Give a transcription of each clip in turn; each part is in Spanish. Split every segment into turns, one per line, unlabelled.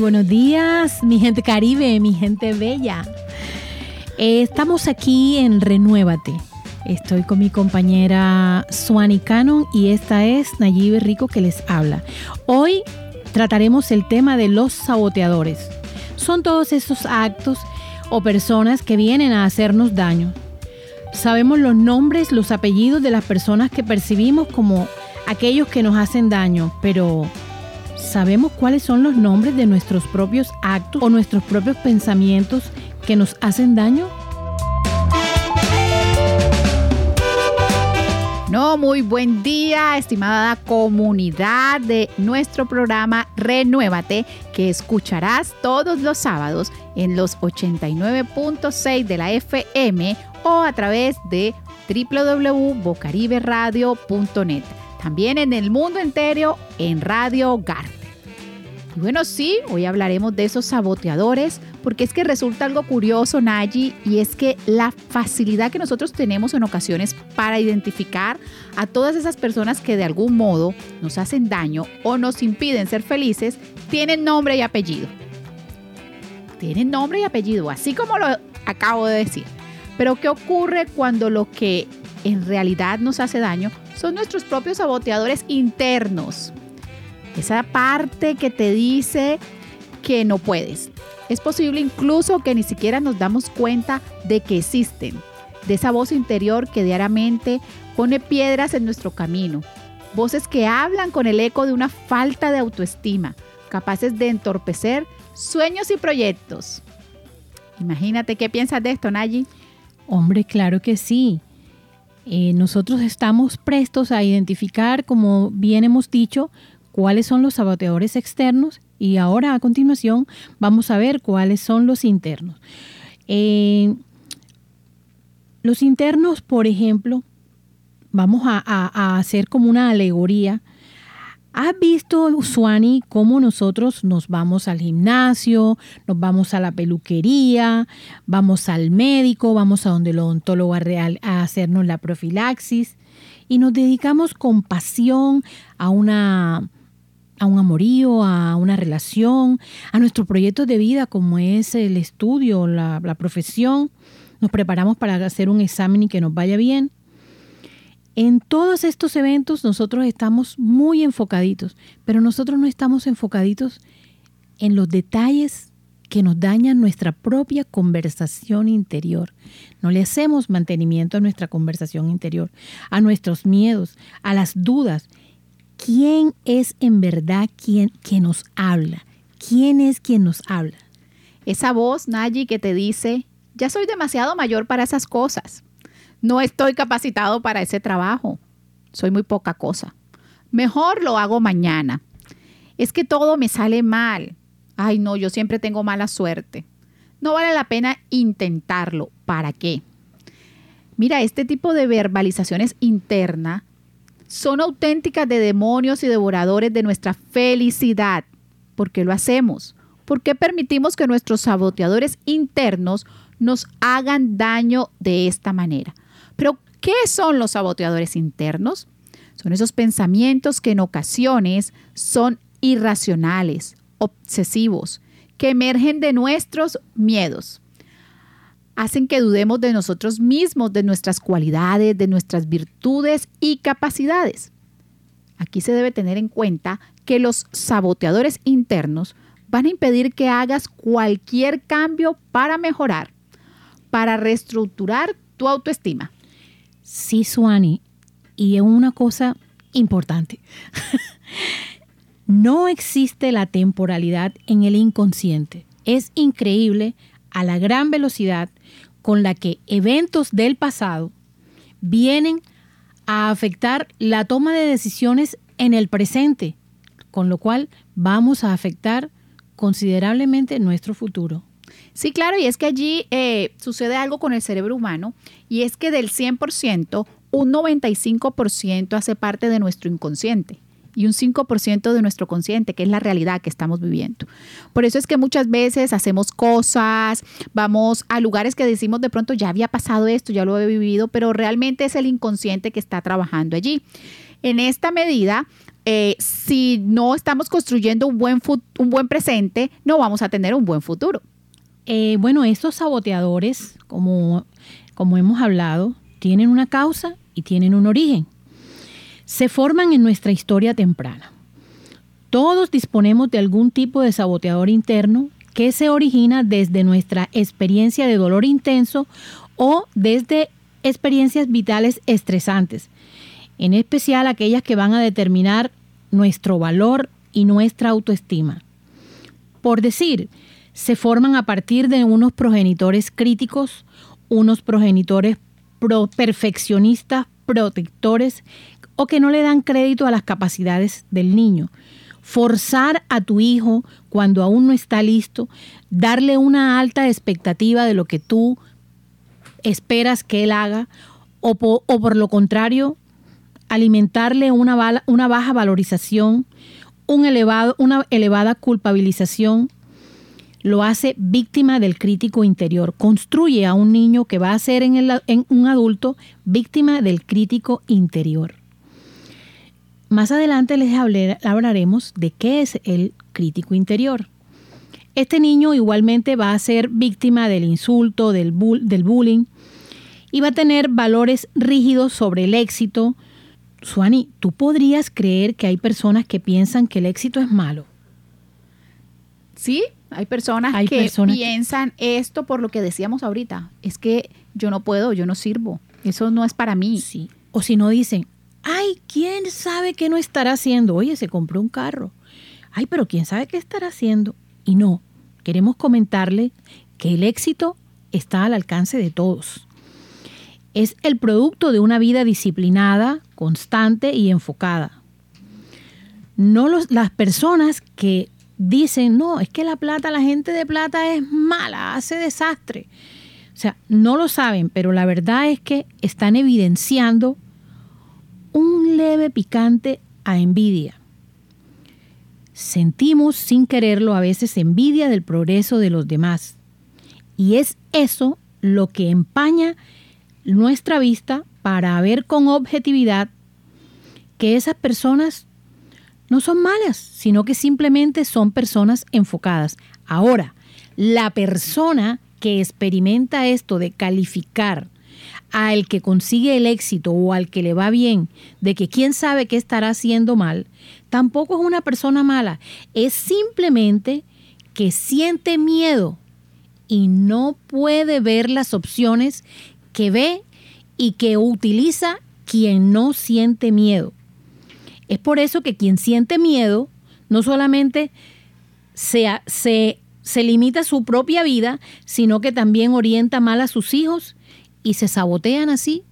buenos días, mi gente caribe, mi gente bella. Eh, estamos aquí en Renuévate. Estoy con mi compañera Suani Cannon y esta es Nayibe Rico que les habla. Hoy trataremos el tema de los saboteadores. Son todos esos actos o personas que vienen a hacernos daño. Sabemos los nombres, los apellidos de las personas que percibimos como aquellos que nos hacen daño, pero ¿sabemos cuáles son los nombres de nuestros propios actos o nuestros propios pensamientos que nos hacen daño?
No, muy buen día, estimada comunidad de nuestro programa Renuévate, que escucharás todos los sábados en los 89.6 de la FM o a través de www.bocariberadio.net. También en el mundo entero en Radio Gar. Y bueno, sí, hoy hablaremos de esos saboteadores, porque es que resulta algo curioso, Nayi, y es que la facilidad que nosotros tenemos en ocasiones para identificar a todas esas personas que de algún modo nos hacen daño o nos impiden ser felices, tienen nombre y apellido. Tienen nombre y apellido, así como lo acabo de decir. Pero ¿qué ocurre cuando lo que en realidad nos hace daño son nuestros propios saboteadores internos? Esa parte que te dice que no puedes. Es posible incluso que ni siquiera nos damos cuenta de que existen, de esa voz interior que diariamente pone piedras en nuestro camino, voces que hablan con el eco de una falta de autoestima, capaces de entorpecer sueños y proyectos. Imagínate qué piensas de esto, Nayi.
Hombre, claro que sí. Eh, nosotros estamos prestos a identificar, como bien hemos dicho, cuáles son los saboteadores externos y ahora a continuación vamos a ver cuáles son los internos. Eh, los internos, por ejemplo, vamos a, hacer como una alegoría. ¿Has visto, Suani, cómo nosotros nos vamos al gimnasio, nos vamos a la peluquería, vamos al médico, vamos a donde el odontólogo real a hacernos la profilaxis y nos dedicamos con pasión a una a un amorío, a una relación, a nuestro proyecto de vida como es el estudio, la, la profesión. Nos preparamos para hacer un examen y que nos vaya bien. En todos estos eventos nosotros estamos muy enfocaditos, pero nosotros no estamos enfocaditos en los detalles que nos dañan nuestra propia conversación interior. No le hacemos mantenimiento a nuestra conversación interior, a nuestros miedos, a las dudas ¿quién es en verdad quien, quien nos habla? ¿Quién es quien nos habla?
Esa voz, Nayi, que te dice, ya soy demasiado mayor para esas cosas. No estoy capacitado para ese trabajo. Soy muy poca cosa. Mejor lo hago mañana. Es que todo me sale mal. Ay, no, yo siempre tengo mala suerte. No vale la pena intentarlo. ¿Para qué? Mira, este tipo de verbalizaciones internas son auténticas de demonios y devoradores de nuestra felicidad. ¿Por qué lo hacemos? ¿Por qué permitimos que nuestros saboteadores internos nos hagan daño de esta manera? Pero, ¿qué son los saboteadores internos? Son esos pensamientos que en ocasiones son irracionales, obsesivos, que emergen de nuestros miedos hacen que dudemos de nosotros mismos, de nuestras cualidades, de nuestras virtudes y capacidades. Aquí se debe tener en cuenta que los saboteadores internos van a impedir que hagas cualquier cambio para mejorar, para reestructurar tu autoestima.
Sí, Suani, y es una cosa importante. no existe la temporalidad en el inconsciente. Es increíble a la gran velocidad con la que eventos del pasado vienen a afectar la toma de decisiones en el presente, con lo cual vamos a afectar considerablemente nuestro futuro.
Sí, claro, y es que allí eh, sucede algo con el cerebro humano, y es que del 100%, un 95% hace parte de nuestro inconsciente y un 5% de nuestro consciente, que es la realidad que estamos viviendo. Por eso es que muchas veces hacemos cosas, vamos a lugares que decimos de pronto ya había pasado esto, ya lo he vivido, pero realmente es el inconsciente que está trabajando allí. En esta medida, eh, si no estamos construyendo un buen, un buen presente, no vamos a tener un buen futuro.
Eh, bueno, estos saboteadores, como, como hemos hablado, tienen una causa y tienen un origen. Se forman en nuestra historia temprana. Todos disponemos de algún tipo de saboteador interno que se origina desde nuestra experiencia de dolor intenso o desde experiencias vitales estresantes, en especial aquellas que van a determinar nuestro valor y nuestra autoestima. Por decir, se forman a partir de unos progenitores críticos, unos progenitores perfeccionistas, protectores o que no le dan crédito a las capacidades del niño. Forzar a tu hijo cuando aún no está listo, darle una alta expectativa de lo que tú esperas que él haga o, por lo contrario, alimentarle una, una baja valorización, un elevado, una elevada culpabilización, lo hace víctima del crítico interior. Construye a un niño que va a ser en, en un adulto víctima del crítico interior. Más adelante les hablaremos de qué es el crítico interior. Este niño igualmente va a ser víctima del insulto, del, del bullying, y va a tener valores rígidos sobre el éxito. Suani, ¿tú podrías creer que hay personas que piensan que el éxito es malo?
Sí, hay personas que piensan esto por lo que decíamos ahorita. Es que yo no puedo, yo no sirvo. Eso no es para mí.
Sí. O si no dicen, ay, ¿quién sabe qué no estará haciendo? Oye, se compró un carro. Ay, pero ¿quién sabe qué estará haciendo? Y no, queremos comentarle que el éxito está al alcance de todos es el producto de una vida disciplinada, constante y enfocada. No las personas que dicen, no, es que la plata, la gente de plata es mala, hace desastre. O sea, no lo saben, pero la verdad es que están evidenciando un leve picante a envidia. Sentimos sin quererlo a veces envidia del progreso de los demás. Y es eso lo que empaña nuestra vista para ver con objetividad que esas personas no son malas, sino que simplemente son personas enfocadas. Ahora, la persona que experimenta esto de calificar al que consigue el éxito o al que le va bien, de que quién sabe qué estará haciendo mal, tampoco es una persona mala, es simplemente que siente miedo y no puede ver las opciones que ve y que utiliza quien no siente miedo. Es por eso que quien siente miedo no solamente se, se, se limita a su propia vida, sino que también orienta mal a sus hijos y se sabotean así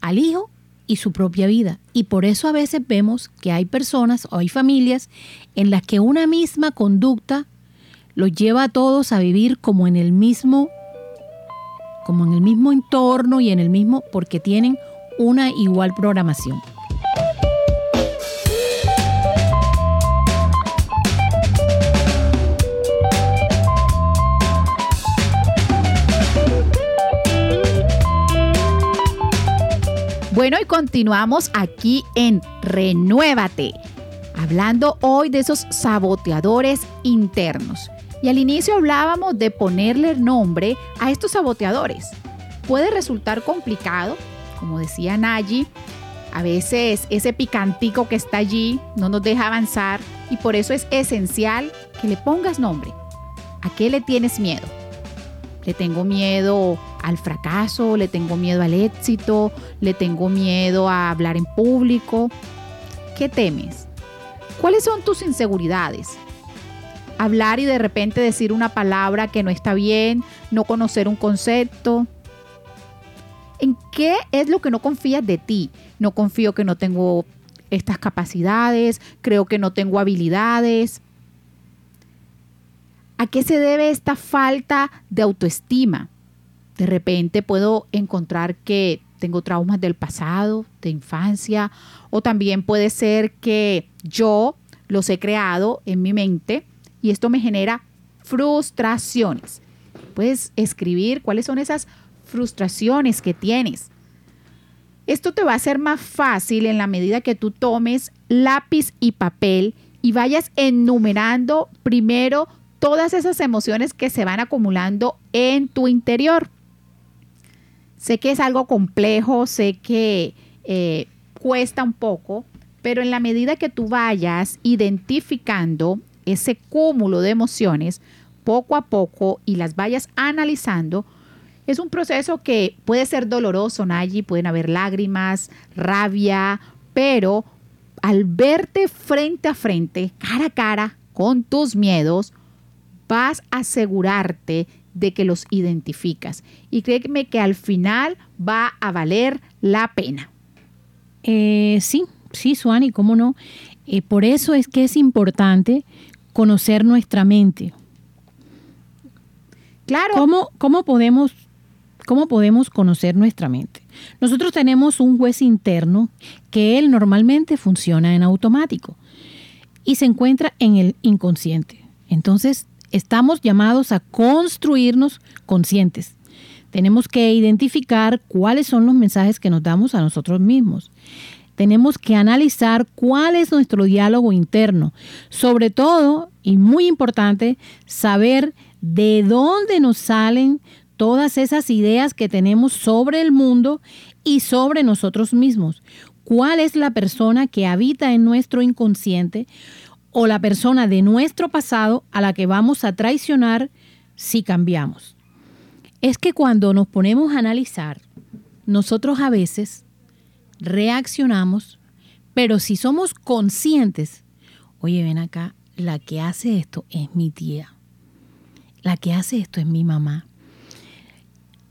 al hijo y su propia vida. Y por eso a veces vemos que hay personas o hay familias en las que una misma conducta los lleva a todos a vivir como en el mismo como en el mismo entorno y en el mismo, porque tienen una igual programación.
Bueno, y continuamos aquí en Renuévate, hablando hoy de esos saboteadores internos. Y al inicio hablábamos de ponerle nombre a estos saboteadores. Puede resultar complicado, como decía Nayi, a veces ese picantico que está allí no nos deja avanzar y por eso es esencial que le pongas nombre. ¿A qué le tienes miedo? Le tengo miedo al fracaso, le tengo miedo al éxito, le tengo miedo a hablar en público. ¿Qué temes? ¿Cuáles son tus inseguridades? hablar y de repente decir una palabra que no está bien, no conocer un concepto. ¿En qué es lo que no confías de ti? No confío que no tengo estas capacidades, creo que no tengo habilidades. ¿A qué se debe esta falta de autoestima? De repente puedo encontrar que tengo traumas del pasado, de infancia, o también puede ser que yo los he creado en mi mente y esto me genera frustraciones. Puedes escribir cuáles son esas frustraciones que tienes. Esto te va a ser más fácil en la medida que tú tomes lápiz y papel y vayas enumerando primero todas esas emociones que se van acumulando en tu interior. Sé que es algo complejo, sé que eh, cuesta un poco, pero en la medida que tú vayas identificando ese cúmulo de emociones poco a poco y las vayas analizando, es un proceso que puede ser doloroso, Nayi, pueden haber lágrimas, rabia, pero al verte frente a frente, cara a cara, con tus miedos, vas a asegurarte de que los identificas. Y créeme que al final va a valer la pena.
Eh, sí, sí, Suani, cómo no. Eh, por eso es que es importante conocer nuestra mente.
Claro.
¿Cómo, cómo podemos, ¿Cómo podemos conocer nuestra mente? Nosotros tenemos un juez interno que él normalmente funciona en automático y se encuentra en el inconsciente. Entonces, estamos llamados a construirnos conscientes. Tenemos que identificar cuáles son los mensajes que nos damos a nosotros mismos. Tenemos que analizar cuál es nuestro diálogo interno. Sobre todo, y muy importante, saber de dónde nos salen todas esas ideas que tenemos sobre el mundo y sobre nosotros mismos. ¿Cuál es la persona que habita en nuestro inconsciente o la persona de nuestro pasado a la que vamos a traicionar si cambiamos? Es que cuando nos ponemos a analizar, nosotros a veces reaccionamos, pero si somos conscientes, oye, ven acá, la que hace esto es mi tía, la que hace esto es mi mamá,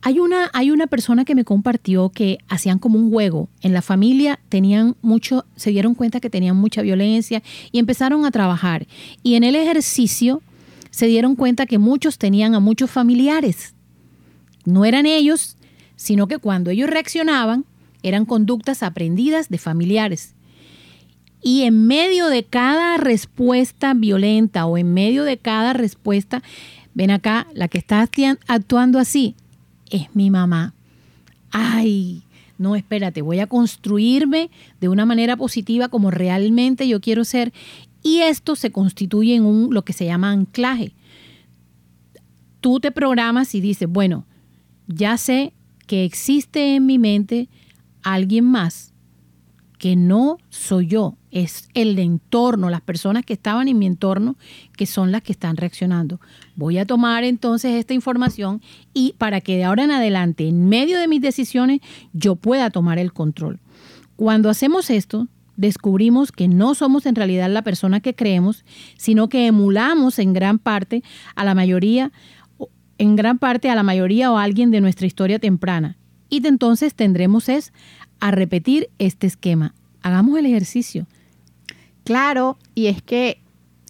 hay una, hay una persona que me compartió que hacían como un juego. En la familia tenían mucho, se dieron cuenta que tenían mucha violencia y empezaron a trabajar. Y en el ejercicio se dieron cuenta que muchos tenían a muchos familiares. No eran ellos, sino que cuando ellos reaccionaban eran conductas aprendidas de familiares. Y en medio de cada respuesta violenta o en medio de cada respuesta, ven acá, la que está actuando así es mi mamá. Ay, no, espérate, voy a construirme de una manera positiva como realmente yo quiero ser. Y esto se constituye en un, lo que se llama anclaje. Tú te programas y dices, bueno, ya sé que existe en mi mente alguien más que no soy yo, es el entorno, las personas que estaban en mi entorno, que son las que están reaccionando. Voy a tomar entonces esta información y para que de ahora en adelante, en medio de mis decisiones, yo pueda tomar el control. Cuando hacemos esto, descubrimos que no somos en realidad la persona que creemos, sino que emulamos en gran parte a la mayoría, en gran parte a la mayoría o a alguien de nuestra historia temprana. Y entonces tendremos es a repetir este esquema. Hagamos el ejercicio.
Claro, y es que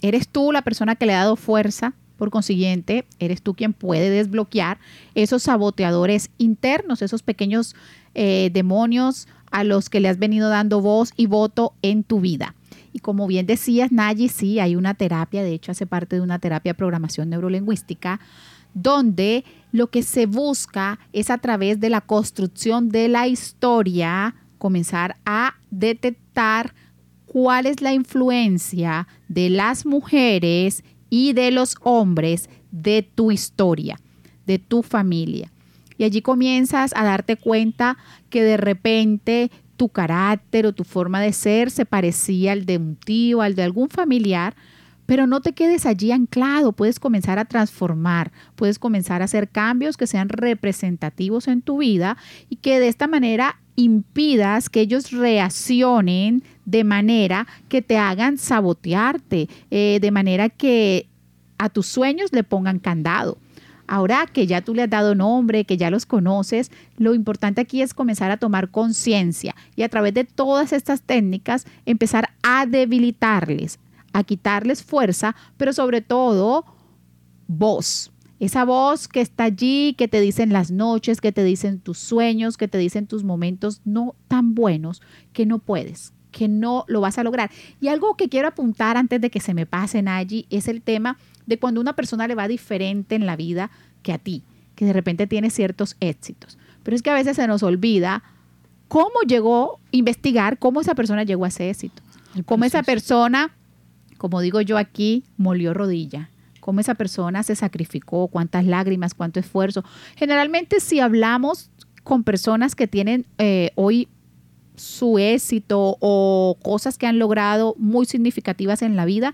eres tú la persona que le ha dado fuerza, por consiguiente, eres tú quien puede desbloquear esos saboteadores internos, esos pequeños eh, demonios a los que le has venido dando voz y voto en tu vida. Y como bien decías, Nayi, sí, hay una terapia, de hecho hace parte de una terapia de programación neurolingüística, donde lo que se busca es a través de la construcción de la historia comenzar a detectar cuál es la influencia de las mujeres y de los hombres de tu historia, de tu familia. Y allí comienzas a darte cuenta que de repente tu carácter o tu forma de ser se parecía al de un tío, al de algún familiar, pero no te quedes allí anclado, puedes comenzar a transformar, puedes comenzar a hacer cambios que sean representativos en tu vida y que de esta manera impidas que ellos reaccionen de manera que te hagan sabotearte, eh, de manera que a tus sueños le pongan candado. Ahora que ya tú le has dado nombre, que ya los conoces, lo importante aquí es comenzar a tomar conciencia y a través de todas estas técnicas empezar a debilitarles, a quitarles fuerza, pero sobre todo voz. Esa voz que está allí, que te dicen las noches, que te dicen tus sueños, que te dicen tus momentos no tan buenos, que no puedes, que no lo vas a lograr. Y algo que quiero apuntar antes de que se me pasen allí es el tema de cuando una persona le va diferente en la vida que a ti, que de repente tiene ciertos éxitos. Pero es que a veces se nos olvida cómo llegó, investigar cómo esa persona llegó a ese éxito. Cómo esa persona, como digo yo aquí, molió rodilla. Cómo esa persona se sacrificó, cuántas lágrimas, cuánto esfuerzo. Generalmente si hablamos con personas que tienen eh, hoy su éxito o cosas que han logrado muy significativas en la vida,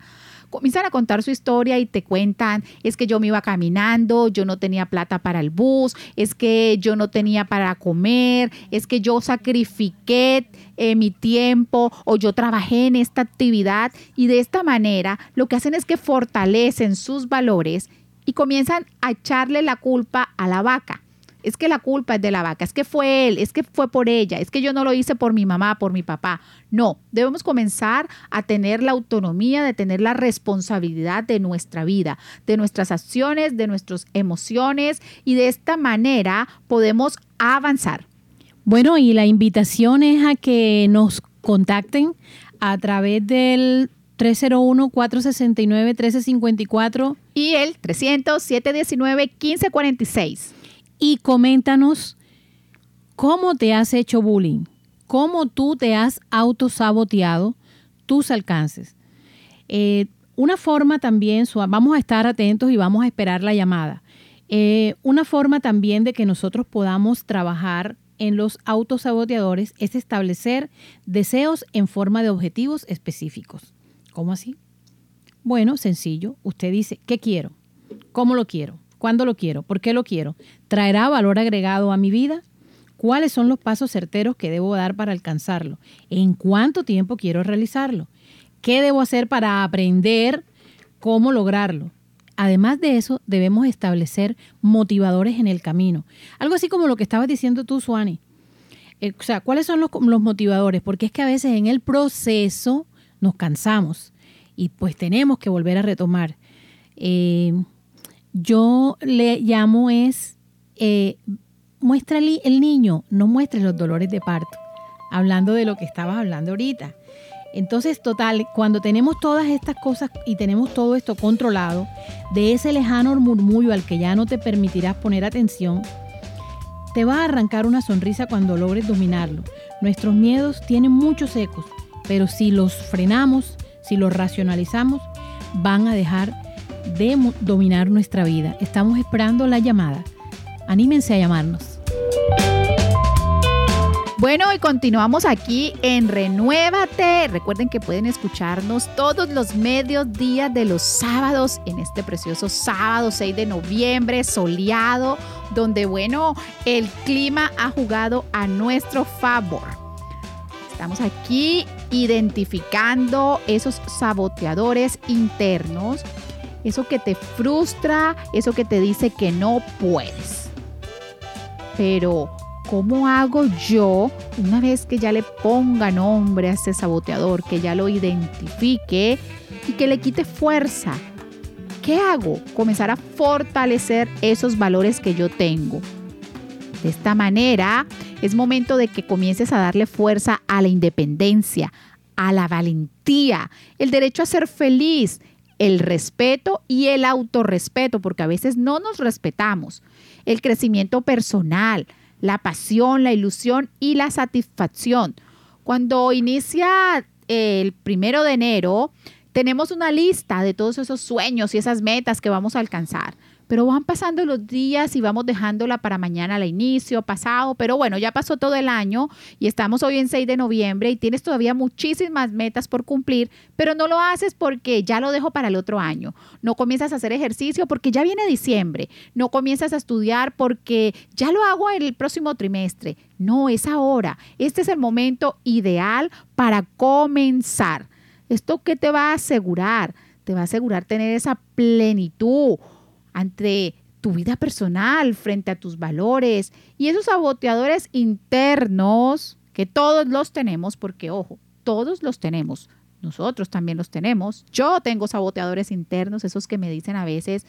comienzan a contar su historia y te cuentan, es que yo me iba caminando, yo no tenía plata para el bus, es que yo no tenía para comer, es que yo sacrifiqué eh, mi tiempo o yo trabajé en esta actividad y de esta manera lo que hacen es que fortalecen sus valores y comienzan a echarle la culpa a la vaca es que la culpa es de la vaca, es que fue él, es que fue por ella, es que yo no lo hice por mi mamá, por mi papá. No, debemos comenzar a tener la autonomía, de tener la responsabilidad de nuestra vida, de nuestras acciones, de nuestras emociones y de esta manera podemos avanzar.
Bueno, y la invitación es a que nos contacten a través del 301-469-1354
y el 300-719-1546
y coméntanos cómo te has hecho bullying, cómo tú te has autosaboteado tus alcances. Eh, una forma también, vamos a estar atentos y vamos a esperar la llamada. Eh, una forma también de que nosotros podamos trabajar en los autosaboteadores es establecer deseos en forma de objetivos específicos. ¿Cómo así? Bueno, sencillo. Usted dice, ¿qué quiero? ¿Cómo lo quiero? ¿Cuándo lo quiero? ¿Por qué lo quiero? ¿Traerá valor agregado a mi vida? ¿Cuáles son los pasos certeros que debo dar para alcanzarlo? ¿En cuánto tiempo quiero realizarlo? ¿Qué debo hacer para aprender cómo lograrlo? Además de eso, debemos establecer motivadores en el camino. Algo así como lo que estabas diciendo tú, Suani. Eh, o sea, ¿cuáles son los, motivadores? Porque es que a veces en el proceso nos cansamos y pues tenemos que volver a retomar. Eh, yo le llamo es, eh, muestra el, niño, no muestres los dolores de parto, hablando de lo que estabas hablando ahorita. Entonces, total, cuando tenemos todas estas cosas y tenemos todo esto controlado, de ese lejano murmullo al que ya no te permitirás poner atención, te va a arrancar una sonrisa cuando logres dominarlo. Nuestros miedos tienen muchos ecos, pero si los frenamos, si los racionalizamos, van a dejar de dominar nuestra vida. Estamos esperando la llamada. Anímense a llamarnos.
Bueno, y continuamos aquí en Renuévate. Recuerden que pueden escucharnos todos los medios días de los sábados en este precioso sábado 6 de noviembre, soleado, donde, bueno, el clima ha jugado a nuestro favor. Estamos aquí identificando esos saboteadores internos eso que te frustra, eso que te dice que no puedes. Pero, ¿cómo hago yo una vez que ya le ponga nombre a ese saboteador, que ya lo identifique y que le quite fuerza? ¿Qué hago? Comenzar a fortalecer esos valores que yo tengo. De esta manera, es momento de que comiences a darle fuerza a la independencia, a la valentía, el derecho a ser feliz, el respeto y el autorrespeto, porque a veces no nos respetamos, el crecimiento personal, la pasión, la ilusión y la satisfacción. Cuando inicia el primero de enero, tenemos una lista de todos esos sueños y esas metas que vamos a alcanzar pero van pasando los días y vamos dejándola para mañana al inicio, pasado, pero bueno, ya pasó todo el año y estamos hoy en 6 de noviembre y tienes todavía muchísimas metas por cumplir, pero no lo haces porque ya lo dejo para el otro año. No comienzas a hacer ejercicio porque ya viene diciembre. No comienzas a estudiar porque ya lo hago el próximo trimestre. No, es ahora. Este es el momento ideal para comenzar. ¿Esto qué te va a asegurar? Te va a asegurar tener esa plenitud ante tu vida personal, frente a tus valores y esos saboteadores internos que todos los tenemos, porque ojo, todos los tenemos. Nosotros también los tenemos. Yo tengo saboteadores internos, esos que me dicen a veces,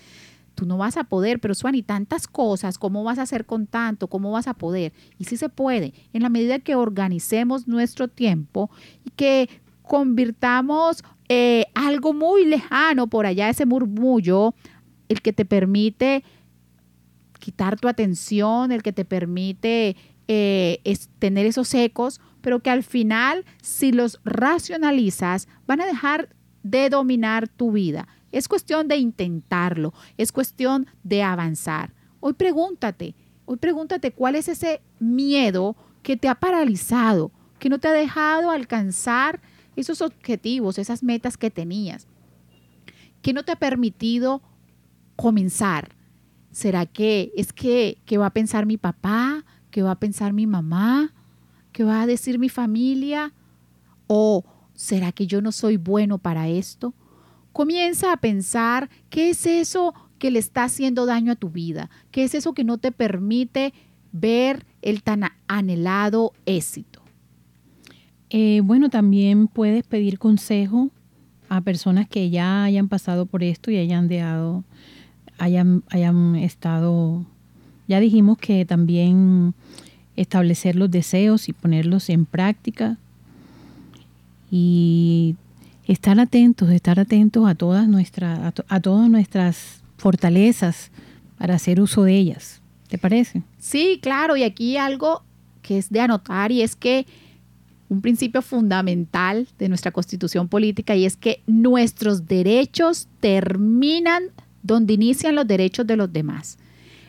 tú no vas a poder, pero Suani, tantas cosas, ¿cómo vas a hacer con tanto? ¿Cómo vas a poder? Y sí se puede, en la medida que organicemos nuestro tiempo y que convirtamos eh, algo muy lejano por allá, ese murmullo, el que te permite quitar tu atención, el que te permite eh, es tener esos ecos, pero que al final, si los racionalizas, van a dejar de dominar tu vida. Es cuestión de intentarlo, es cuestión de avanzar. Hoy pregúntate, hoy pregúntate cuál es ese miedo que te ha paralizado, que no te ha dejado alcanzar esos objetivos, esas metas que tenías, que no te ha permitido comenzar. ¿Será que es que, que va a pensar mi papá? ¿Qué va a pensar mi mamá? ¿Qué va a decir mi familia? ¿O será que yo no soy bueno para esto? Comienza a pensar qué es eso que le está haciendo daño a tu vida, qué es eso que no te permite ver el tan anhelado éxito.
Eh, bueno, también puedes pedir consejo a personas que ya hayan pasado por esto y hayan dejado, hayan, hayan estado ya dijimos que también establecer los deseos y ponerlos en práctica y estar atentos, estar atentos a todas nuestras, a, todas nuestras fortalezas para hacer uso de ellas. ¿Te parece?
Sí, claro, y aquí algo que es de anotar y es que un principio fundamental de nuestra constitución política y es que nuestros derechos terminan donde inician los derechos de los demás.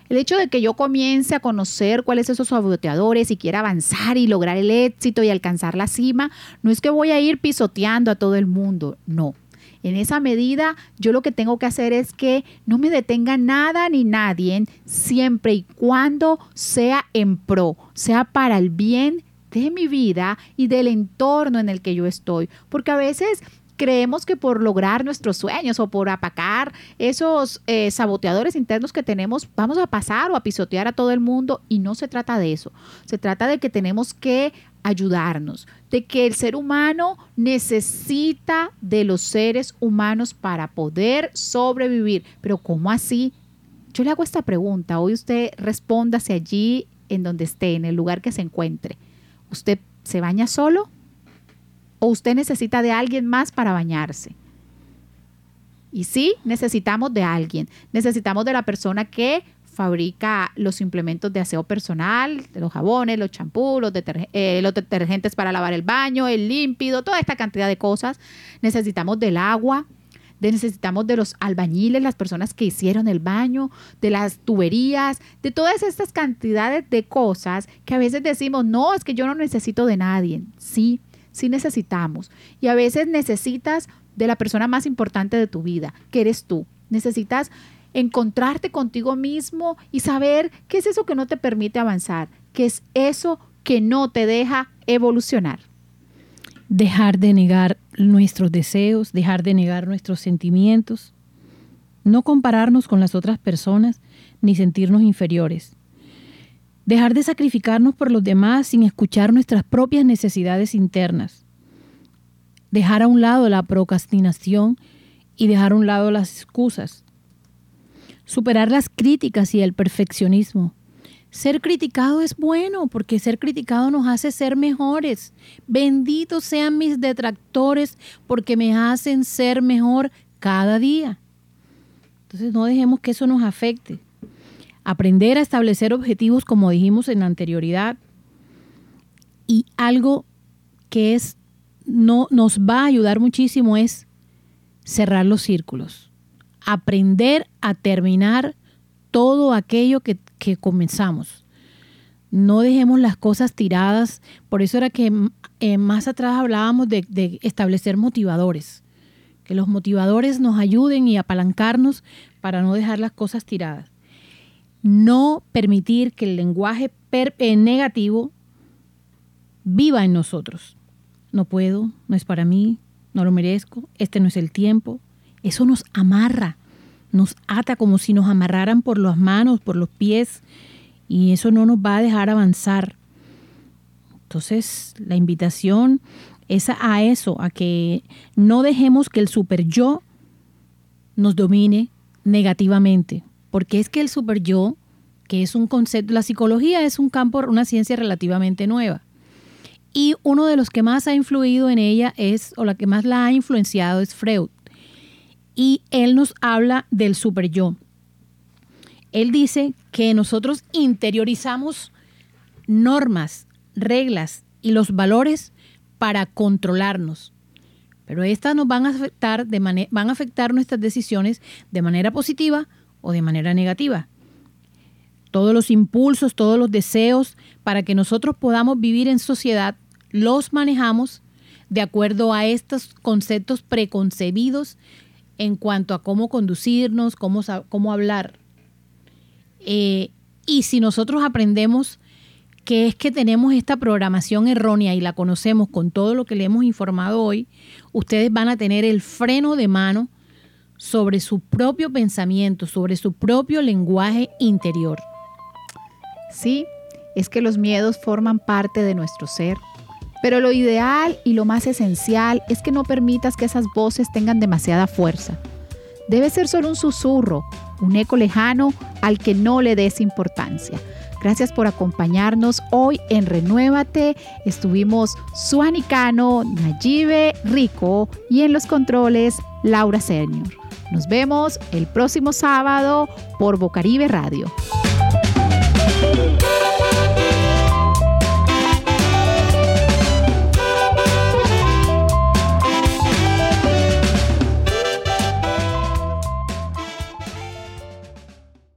El hecho de que yo comience a conocer cuáles son esos saboteadores y quiera avanzar y lograr el éxito y alcanzar la cima, no es que voy a ir pisoteando a todo el mundo, no. En esa medida, yo lo que tengo que hacer es que no me detenga nada ni nadie, siempre y cuando sea en pro, sea para el bien de mi vida y del entorno en el que yo estoy. Porque a veces creemos que por lograr nuestros sueños o por apacar esos eh, saboteadores internos que tenemos, vamos a pasar o a pisotear a todo el mundo y no se trata de eso. Se trata de que tenemos que ayudarnos, de que el ser humano necesita de los seres humanos para poder sobrevivir. Pero ¿cómo así? Yo le hago esta pregunta. Hoy usted respóndase allí en donde esté, en el lugar que se encuentre. ¿Usted se baña solo? O usted necesita de alguien más para bañarse. Y sí, necesitamos de alguien. Necesitamos de la persona que fabrica los implementos de aseo personal, los jabones, los champús, los, eh, los, detergentes para lavar el baño, el límpido, toda esta cantidad de cosas. Necesitamos del agua, necesitamos de los albañiles, las personas que hicieron el baño, de las tuberías, de todas estas cantidades de cosas que a veces decimos, no, es que yo no necesito de nadie. Sí, sí necesitamos. Y a veces necesitas de la persona más importante de tu vida, que eres tú. Necesitas encontrarte contigo mismo y saber qué es eso que no te permite avanzar, qué es eso que no te deja evolucionar.
Dejar de negar nuestros deseos, dejar de negar nuestros sentimientos, no compararnos con las otras personas ni sentirnos inferiores. Dejar de sacrificarnos por los demás sin escuchar nuestras propias necesidades internas. Dejar a un lado la procrastinación y dejar a un lado las excusas. Superar las críticas y el perfeccionismo. Ser criticado es bueno porque ser criticado nos hace ser mejores. Benditos sean mis detractores porque me hacen ser mejor cada día. Entonces no dejemos que eso nos afecte aprender a establecer objetivos como dijimos en anterioridad y algo que es no nos va a ayudar muchísimo es cerrar los círculos, aprender a terminar todo aquello que, comenzamos. No dejemos las cosas tiradas, por eso era que eh, más atrás hablábamos de, de establecer motivadores, que los motivadores nos ayuden y apalancarnos para no dejar las cosas tiradas no permitir que el lenguaje eh, negativo viva en nosotros. No puedo, no es para mí, no lo merezco, este no es el tiempo. Eso nos amarra, nos ata como si nos amarraran por las manos, por los pies, y eso no nos va a dejar avanzar. Entonces, la invitación es a eso, a que no dejemos que el super yo nos domine negativamente, porque es que el super yo, que es un concepto, la psicología es un campo, una ciencia relativamente nueva. Y uno de los que más ha influido en ella es, o la que más la ha influenciado es Freud. Y él nos habla del super yo. Él dice que nosotros interiorizamos normas, reglas y los valores para controlarnos. Pero estas nos van a afectar, de van a afectar nuestras decisiones de manera positiva o de manera negativa. Todos los impulsos, todos los deseos para que nosotros podamos vivir en sociedad, los manejamos de acuerdo a estos conceptos preconcebidos en cuanto a cómo conducirnos, cómo, cómo hablar. Eh, y si nosotros aprendemos que es que tenemos esta programación errónea y la conocemos con todo lo que le hemos informado hoy, ustedes van a tener el freno de mano sobre su propio pensamiento, sobre su propio lenguaje interior.
Sí, es que los miedos forman parte de nuestro ser pero lo ideal y lo más esencial es que no permitas que esas voces tengan demasiada fuerza. Debe ser solo un susurro, un eco lejano al que no le des importancia. Gracias por acompañarnos hoy en Renuévate. Estuvimos Suanicano, Nayibe Rico y en los controles Laura Senior. Nos vemos el próximo sábado por Bocaribe Radio.